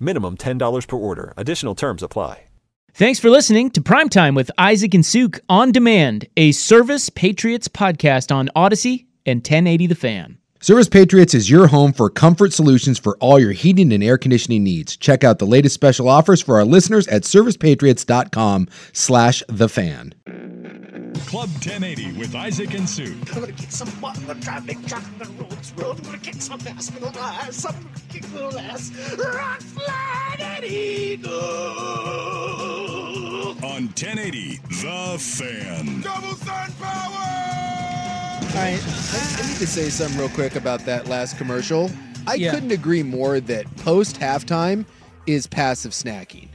Minimum $10 per order. Additional terms apply. Thanks for listening to Primetime with Isaac and Suk on demand, a Service Patriots podcast on Audacy and 1080 The Fan. Service Patriots is your home for comfort solutions for all your heating and air conditioning needs. Check out the latest special offers for our listeners at servicepatriots.com slash the fan. Club 1080 with Isaac and Sue. I'm gonna kick some butt in the traffic, truck the roads road. I'm gonna kick some ass, little ass. I'm gonna kick little ass. Rock, slide, and eagle. On 1080 The Fan. Double sun power! All right, I, I need to say something real quick about that last commercial. I Yeah. couldn't agree more that post halftime is passive snacking.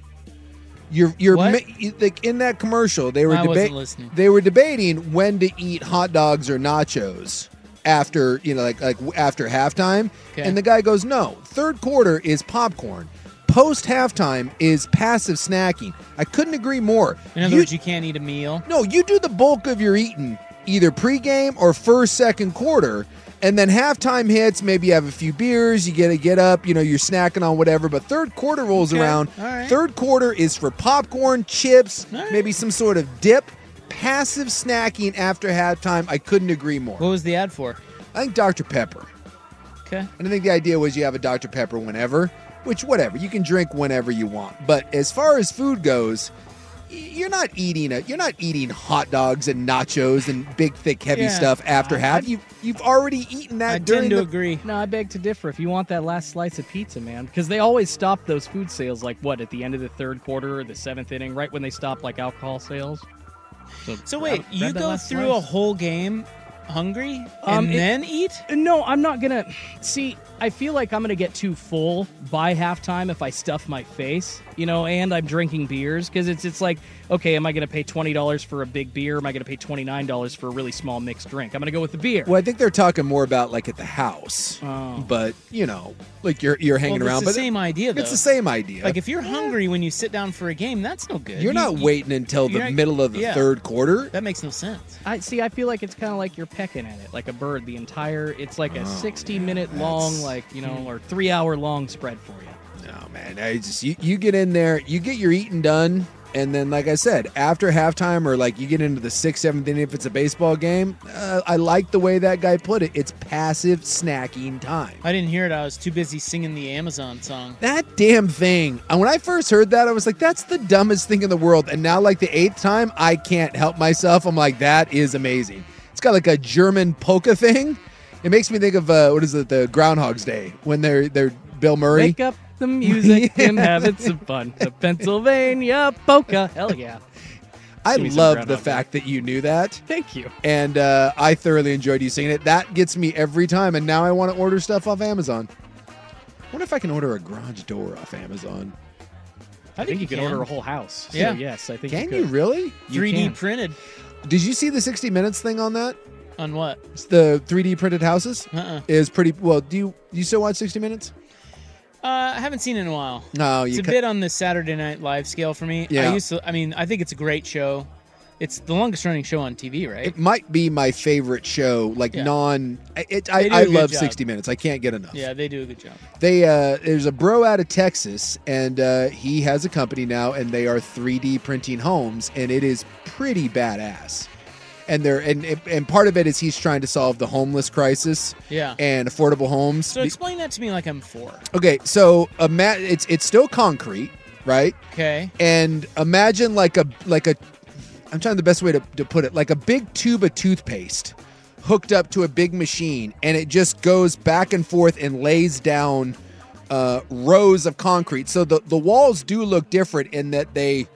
You're you're ma- you- like in that commercial they were I wasn't deba- listening. they were debating when to eat hot dogs or nachos after you know like like after halftime Okay. and the guy goes no third quarter is popcorn post halftime is passive snacking I couldn't agree more In other You- words, you can't eat a meal. no, you do the bulk of your eating either pregame or first, second quarter, and then halftime hits. Maybe you have a few beers, you get to get up, you know, you're snacking on whatever. But third quarter rolls Okay, around. right. Third quarter is for popcorn, chips, right. maybe some sort of dip. Passive snacking after halftime. I couldn't agree more. What was the ad for? I think Dr. Pepper. Okay. And I think the idea was you have a Dr. Pepper whenever, which whatever, you can drink whenever you want. But as far as food goes, you're not eating a you're not eating hot dogs and nachos and big thick heavy Yeah. stuff after I- half. You you've already eaten that I during tend to the agree. No, I beg to differ. If you want that last slice of pizza, man, because they always stop those food sales, like what at the end of the third quarter or the seventh inning, right when they stop like alcohol sales. So wait, grab- you grab that go through slice. a whole game hungry Um, and it- then eat? No, I'm not gonna. See, I feel like I'm gonna get too full by halftime if I stuff my face, you know, and I'm drinking beers because it's it's like, okay, am I gonna pay twenty dollars for a big beer? Or am I gonna pay twenty nine dollars for a really small mixed drink? I'm gonna go with the beer. Well, I think they're talking more about like at the house. Oh. But, you know, like you're you're hanging well, around It's the but same idea, though. it's the same idea. Like if you're hungry when you sit down for a game, that's no good. you're You- not you- waiting until the you're not- middle of the yeah. third quarter. That makes no sense. I see. I feel like it's kind of like you're pecking at it, like a bird. The entire, it's like a 60 minute long, like you know, hmm. or three hour long spread for you. No, man. I just you, you get in there, you get your eating done, and then like I said, after halftime or like you get into the sixth, seventh inning if it's a baseball game. Uh, I like the way that guy put it. It's passive snacking time. I didn't hear it. I was too busy singing the Amazon song. That damn thing. And when I first heard that, I was like, that's the dumbest thing in the world. And now, like the eighth time, I can't help myself. I'm like, that is amazing. It's got like a German polka thing. It makes me think of uh, what is it, the Groundhog's Day when they're they're Bill Murray. Wake up the music and have it some fun. The Pennsylvania polka. Hell yeah. I Give me some love the Groundhog Day. fact that you knew that. Thank you. and uh, I thoroughly enjoyed you singing it. That gets me every time, and now I want to order stuff off Amazon. wonder if I can order a garage door off Amazon. I, think, you can, order a whole house. So, Yeah. yes, I think Can you you could. really? 3D can. printed Did you see the 60 Minutes thing on that? on what? It's the 3D printed houses Uh-uh. is pretty well. Do you do you still watch 60 Minutes? Uh, I haven't seen it in a while. No, it's a ca- bit on the Saturday Night Live scale for me. Yeah. I used to. I mean, I think it's a great show. It's the longest running show on TV, right? It might be my favorite show, like Yeah. non. It, They I, do I a good love job. 60 Minutes. I can't get enough. yeah, they do a good job. They uh, there's a bro out of Texas, and uh, he has a company now, and they are 3D printing homes, and it is pretty badass. And they're and and part of it is he's trying to solve the homeless crisis Yeah. and affordable homes. So explain that to me like I'm four. okay, so ima- it's it's still concrete, right? Okay. and imagine like a like a i'm trying the best way to, to put it like a big tube of toothpaste hooked up to a big machine and it just goes back and forth and lays down uh, rows of concrete so the, the walls do look different in that they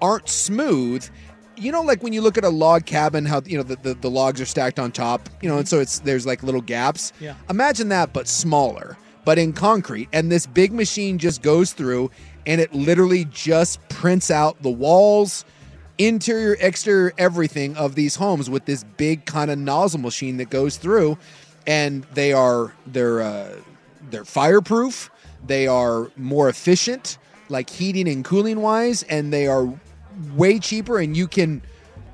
aren't smooth you know like when you look at a log cabin how you know the, the, the logs are stacked on top you know and so it's there's like little gaps. Yeah. imagine that but smaller but in concrete. And this big machine just goes through and it literally just prints out the walls interior exterior everything of these homes with this big kind of nozzle machine that goes through. And they are they're uh, they're fireproof. They are more efficient like heating and cooling wise and they are way cheaper and you can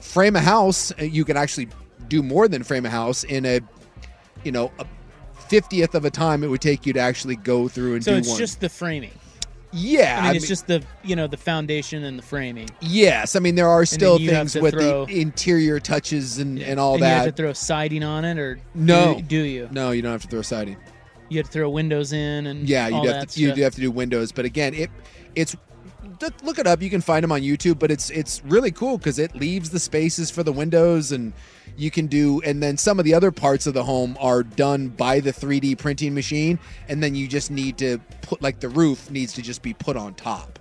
frame a house uh, you can actually do more than frame a house in a you know a 50th of a time it would take you to actually go through and So do it's one just the framing. yeah I mean, it's just the you know the foundation and the framing. Yes, I mean there are still things with throw- the interior touches and, and all and You have that. to throw siding on it, or No. do, do you? no, you don't have to throw siding. You have to throw windows in and Yeah, you that have to you do have to do windows, but again, it it's look- look it up. You can find them on YouTube, but it's it's really cool because it leaves the spaces for the windows, and you can do. And then some of the other parts of the home are done by the 3D printing machine, and then you just need to put like the roof needs to just be put on top.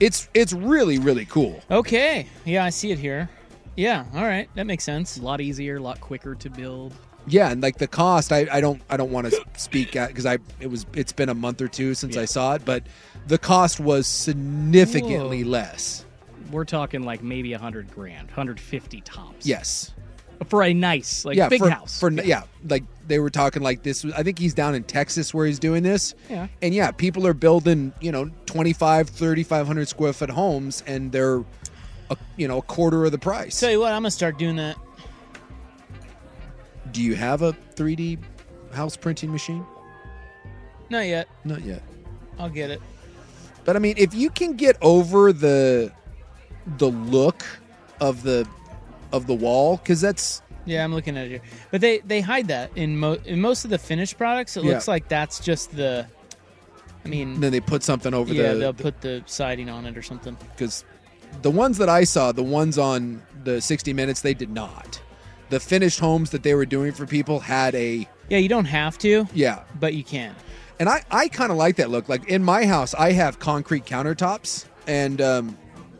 It's it's really really cool. Okay. Yeah, I see it here. Yeah. All right. That makes sense. A lot easier, a lot quicker to build. Yeah, and like the cost, I, I don't I don't want to speak at because I it was it's been a month or two since I saw it, but the cost was significantly Whoa. less. We're talking like maybe a hundred grand, hundred fifty tops. Yes, for a nice like yeah, big for, house. for yeah. like they were talking like this. I think he's down in Texas where he's doing this. Yeah. and yeah, people are building you know 25, 3,500 square foot homes, and they're a, you know a quarter of the price. Tell you what, I'm gonna start doing that. Do you have a 3D house printing machine? Not yet. Not yet. I'll get it. But I mean, if you can get over the the look of the of the wall, because that's Yeah, I'm looking at it here. But they they hide that in mo- in most of the finished products. It Yeah. looks like that's just the. I mean, then they put something over yeah, the they'll put the siding on it or something. because the ones that I saw, the ones on the 60 Minutes, they did not. The finished homes that they were doing for people had a Yeah, you don't have to, yeah, but you can. and I I kind of like that look. Like in my house, I have concrete countertops, and um,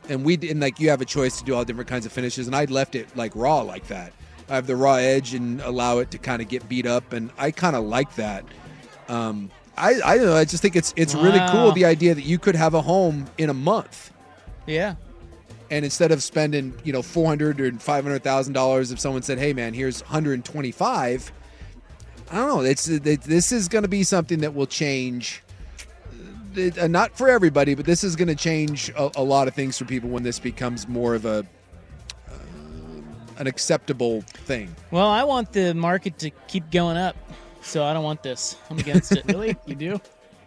and we didn't like you have a choice to do all different kinds of finishes, and I left it like raw like that. I have the raw edge and allow it to kind of get beat up, and I kind of like that. Um, I I don't know. I just think it's it's really cool the idea that you could have a home in a month. Yeah. And instead of spending you know four hundred or five hundred thousand dollars, if someone said, "Hey man, here's one hundred and twenty-five, I don't know. It's it, this is going to be something that will change. It- uh, not for everybody, but this is going to change a, a lot of things for people when this becomes more of a uh, an acceptable thing. Well, I want the market to keep going up, so I don't want this. I'm against it. really, you do?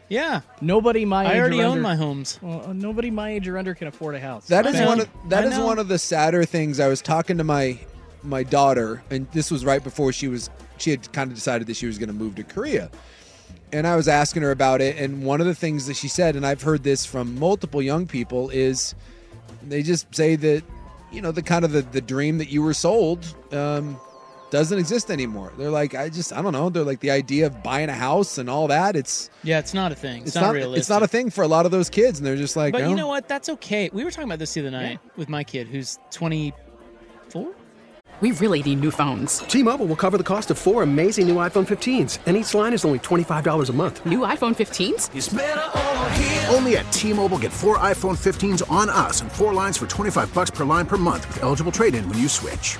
Yeah. Nobody my age I already or own under- my homes. Well, uh, nobody my age or under can afford a house. That is I is know. one of that I is know. one of the sadder things. I was talking to my my daughter, and this was right before she was she had kind of decided that she was going to move to Korea. And I was asking her about it, and one of the things that she said, and I've heard this from multiple young people, is they just say that you know the kind of the, the dream that you were sold um, doesn't exist anymore. They're like, I just I don't know. They're like the idea of buying a house and all that. It's Yeah, it's not a thing. It's, it's, not, not realistic. it's not a thing for a lot of those kids, and they're just like, But "Oh." you know what? That's okay. We were talking about this the other night with my kid, who's 24. We really need new phones. T-Mobile will cover the cost of four amazing new iPhone 15s, and each line is only $25 a month. New iPhone 15s? Only at T-Mobile get four iPhone 15s on us and four lines for 25 bucks per line per month with eligible trade-in when you switch.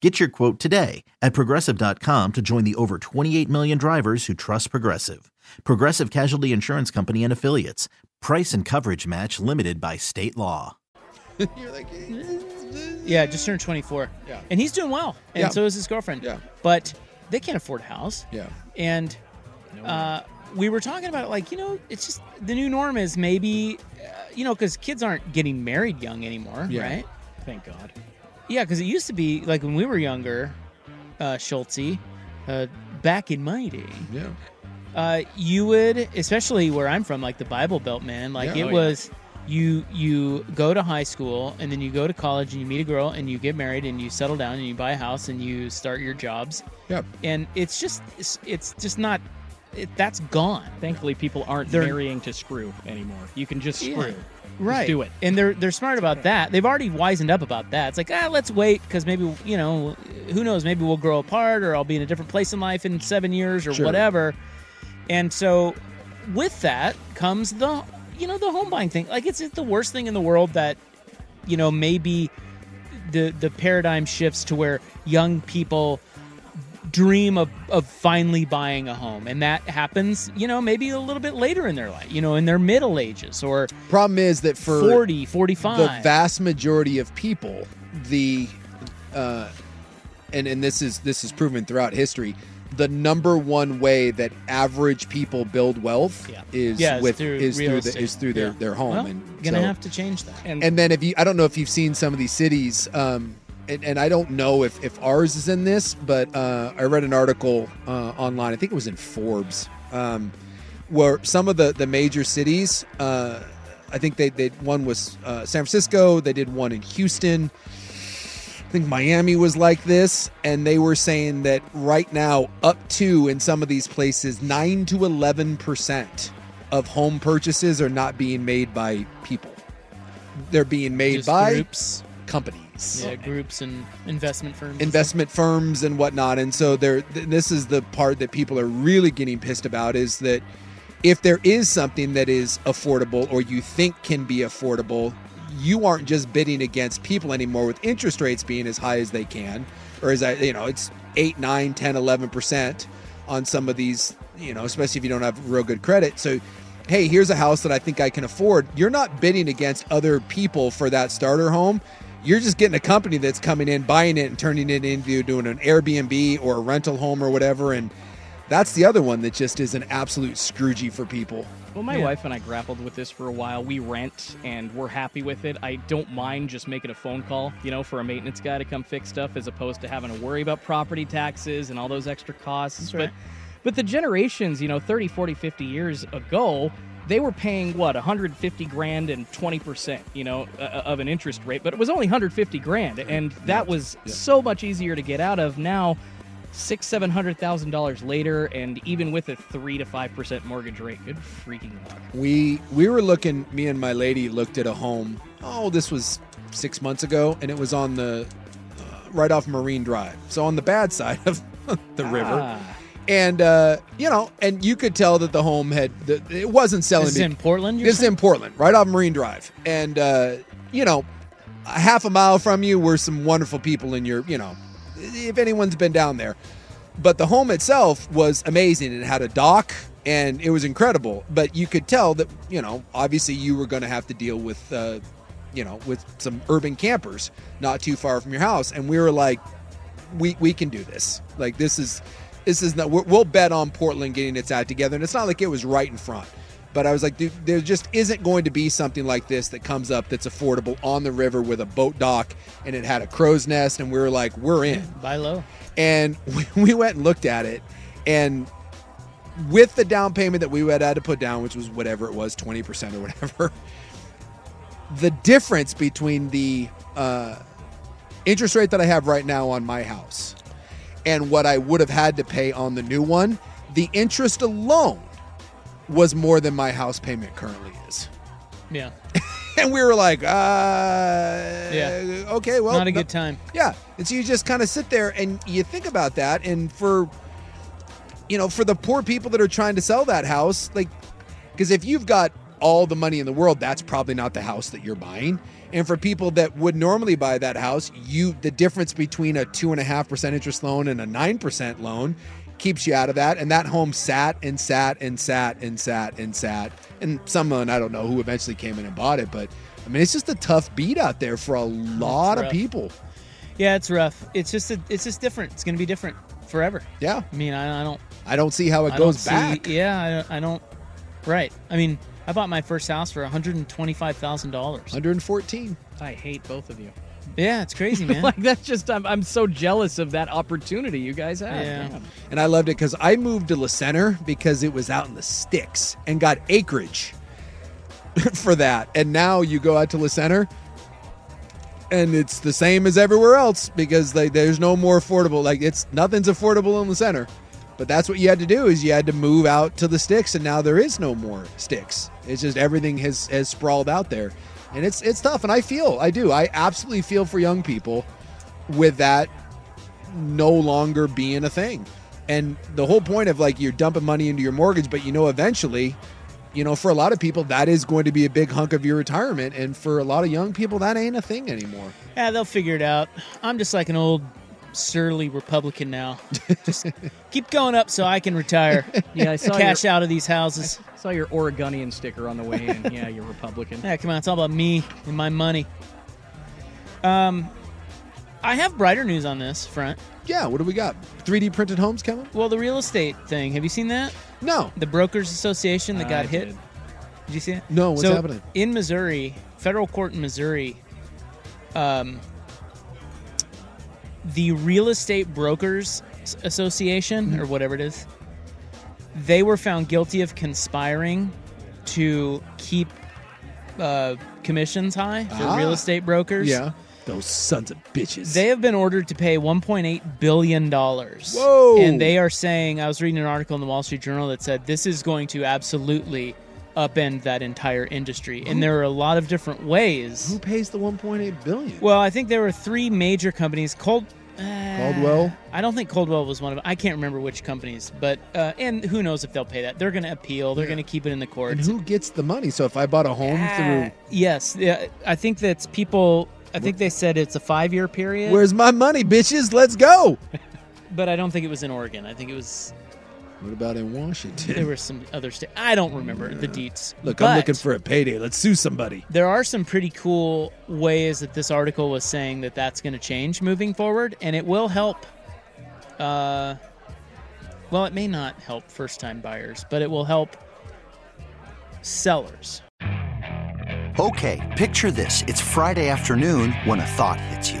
Get your quote today at progressive.com to join the over 28 million drivers who trust Progressive. Progressive Casualty Insurance Company and Affiliates. Price and coverage match limited by state law. Like, Yeah, just turned 24. Yeah. And he's doing well. And Yeah. so is his girlfriend. Yeah. But they can't afford a house. Yeah. And uh, we were talking about it like, you know, it's just the new norm is maybe, uh, you know, because kids aren't getting married young anymore, Yeah. right? Thank God. Yeah, because it used to be like when we were younger, uh, Schultzy, uh, back in my day. Yeah. Uh, you would, especially where I'm from, like the Bible Belt, man. Like Yeah. it Oh, yeah. was, you you go to high school and then you go to college and you meet a girl and you get married and you settle down and you buy a house and you start your jobs. Yep. And it's just it's, it's just not. It, that's gone. Thankfully, people aren't They're- marrying to screw anymore. You can just Yeah. screw. Right. Just do it. And they're they're smart about that. They've already wisened up about that. It's like, ah, let's wait because maybe, you know, who knows, maybe we'll grow apart or I'll be in a different place in life in 7 years or Sure. whatever. And so with that comes the you know, the home buying thing. Like it's the worst thing in the world that you know, maybe the the paradigm shifts to where young people dream of, of finally buying a home and that happens you know maybe a little bit later in their life you know in their middle ages or Problem is that for 40 45 the vast majority of people, the uh, and and this is this is proven throughout history. The number one way that average people build wealth is Yeah, with through is through the, is through their, Yeah. their home Well, and gonna so- have to change that And, and then if you, I don't know if you've seen some of these cities, um, and, and I don't know if, if ours is in this, but uh, I read an article uh, online. I think it was in Forbes, um, where some of the the major cities. Uh, I think they they one was uh, San Francisco. They did one in Houston. I think Miami was like this, and they were saying that right now, up to in some of these places, nine to eleven percent of home purchases are not being made by people. They're being made Just by groups companies, yeah groups and investment firms investment firms, and whatnot. And so, there. th- This is the part that people are really getting pissed about: is that if there is something that is affordable or you think can be affordable, you aren't just bidding against people anymore with interest rates being as high as they can, or as I, you know, it's 8, 9, 10, 11% on some of these, you know, especially if you don't have real good credit. So, hey, here's a house that I think I can afford. You're not bidding against other people for that starter home. You're just getting a company that's coming in, buying it, and turning it into doing an Airbnb or a rental home or whatever. And that's the other one that just is an absolute scroogey for people. Well, my Yeah. wife and I grappled with this for a while. We rent and we're happy with it. I don't mind just making a phone call, you know, for a maintenance guy to come fix stuff as opposed to having to worry about property taxes and all those extra costs. but right. but the generations, you know, 30, 40, 50 years ago, they were paying what 150 grand and 20% you know uh, of an interest rate but it was only 150 grand and that was so much easier to get out of now six seven hundred thousand dollars later and even with a three to five percent mortgage rate good freaking luck We we were looking. Me and my lady looked at a home. Oh, this was six months ago, and it was on the uh, right off Marine Drive, so on the bad side of the river. And uh, you know, and you could tell that the home had the, it wasn't selling. This is in Portland, This is in Portland, right off Marine Drive, and uh, you know, a half a mile from you were some wonderful people in your, you know, if anyone's been down there. But the home itself was amazing. It had a dock and it was incredible. But you could tell that, you know, obviously you were going to have to deal with, uh, you know, with some urban campers not too far from your house. And we were like, we, we can do this. Like, this is, this is not, we're- we'll bet on Portland getting its act together. And it's not like it was right in front. But I was like, dude, there just isn't going to be something like this that comes up that's affordable on the river with a boat dock and it had a crow's nest. And we were like, we're in. Buy low. And we, we went and looked at it. And with the down payment that we had had to put down, which was whatever it was, 20% or whatever, the difference between the uh, interest rate that I have right now on my house and what I would have had to pay on the new one, the interest alone was more than my house payment currently is. Yeah. And we were like, uh, Yeah. okay, well, Not a no- good time. yeah. And so you just kind of sit there and you think about that. And for, you know, for the poor people that are trying to sell that house, like, because if you've got all the money in the world, that's probably not the house that you're buying. And for people that would normally buy that house, you the difference between a two and a half percent interest loan and a nine percent loan keeps you out of that. And that home sat and sat and sat and sat and sat. And someone I don't know who eventually came in and bought it, but I mean it's just a tough beat out there for a lot of people. Yeah, it's rough. It's just a, it's just different. It's going to be different forever. Yeah. I mean, I, I don't. I don't see how it I goes see- back. Yeah, I don't, I don't. Right. I mean, I bought my first house for one hundred and twenty-five thousand dollars. 114. I hate both of you. Yeah, it's crazy, man. like that's just I'm, I'm so jealous of that opportunity you guys have. Yeah. Damn. And I loved it because I moved to La Center because it was out in the sticks and got acreage for that. And now you go out to La Center and it's the same as everywhere else because like there's no more affordable. Like it's nothing's affordable in the center. But that's what you had to do is you had to move out to the sticks and now there is no more sticks. It's just everything has has sprawled out there. And it's it's tough and I feel I do. I absolutely feel for young people with that no longer being a thing. And the whole point of like you're dumping money into your mortgage, but you know eventually, you know, for a lot of people that is going to be a big hunk of your retirement, and for a lot of young people that ain't a thing anymore. Yeah, they'll figure it out. I'm just like an old surly Republican now. Just keep going up so I can retire. Yeah, I saw cash your- out of these houses. I Saw your Oregonian sticker on the way in. Yeah, you're Republican. Yeah, come on, it's all about me and my money. Um, I have brighter news on this front. Yeah, what do we got? 3D printed homes coming? Well, the real estate thing. Have you seen that? No. The Brokers Association that got I hit. did. Did you see it? No, what's so, happening? In Missouri, federal court in Missouri, um, the Real Estate Brokers Association, Mm-hmm. or whatever it is, they were found guilty of conspiring to keep uh, commissions high for Ah. real estate brokers. Yeah. Those sons of bitches. They have been ordered to pay 1.8 billion dollars. Whoa. And they are saying, I was reading an article in the Wall Street Journal that said this is going to absolutely upend that entire industry. And there are a lot of different ways. Who pays the 1.8 billion? Well, I think there were three major companies. Cold uh, Caldwell? I don't think Coldwell was one of. I can't remember which companies, but uh, and who knows if they'll pay that? They're going to appeal. They're going to keep it in the court. And who gets the money? So if I bought a home Uh, yes, yeah. I think that's people. I think they said it's a five-year period. Where's my money, bitches? Let's go. But I don't think it was in Oregon. I think it was What about in Washington? there were some other states. I don't remember the deets. Look, But I'm looking for a payday. Let's sue somebody. There are some pretty cool ways that this article was saying that that's going to change moving forward, and it will help. Uh, well, it may not help first-time buyers, but it will help sellers. Okay, picture this. It's Friday afternoon when a thought hits you.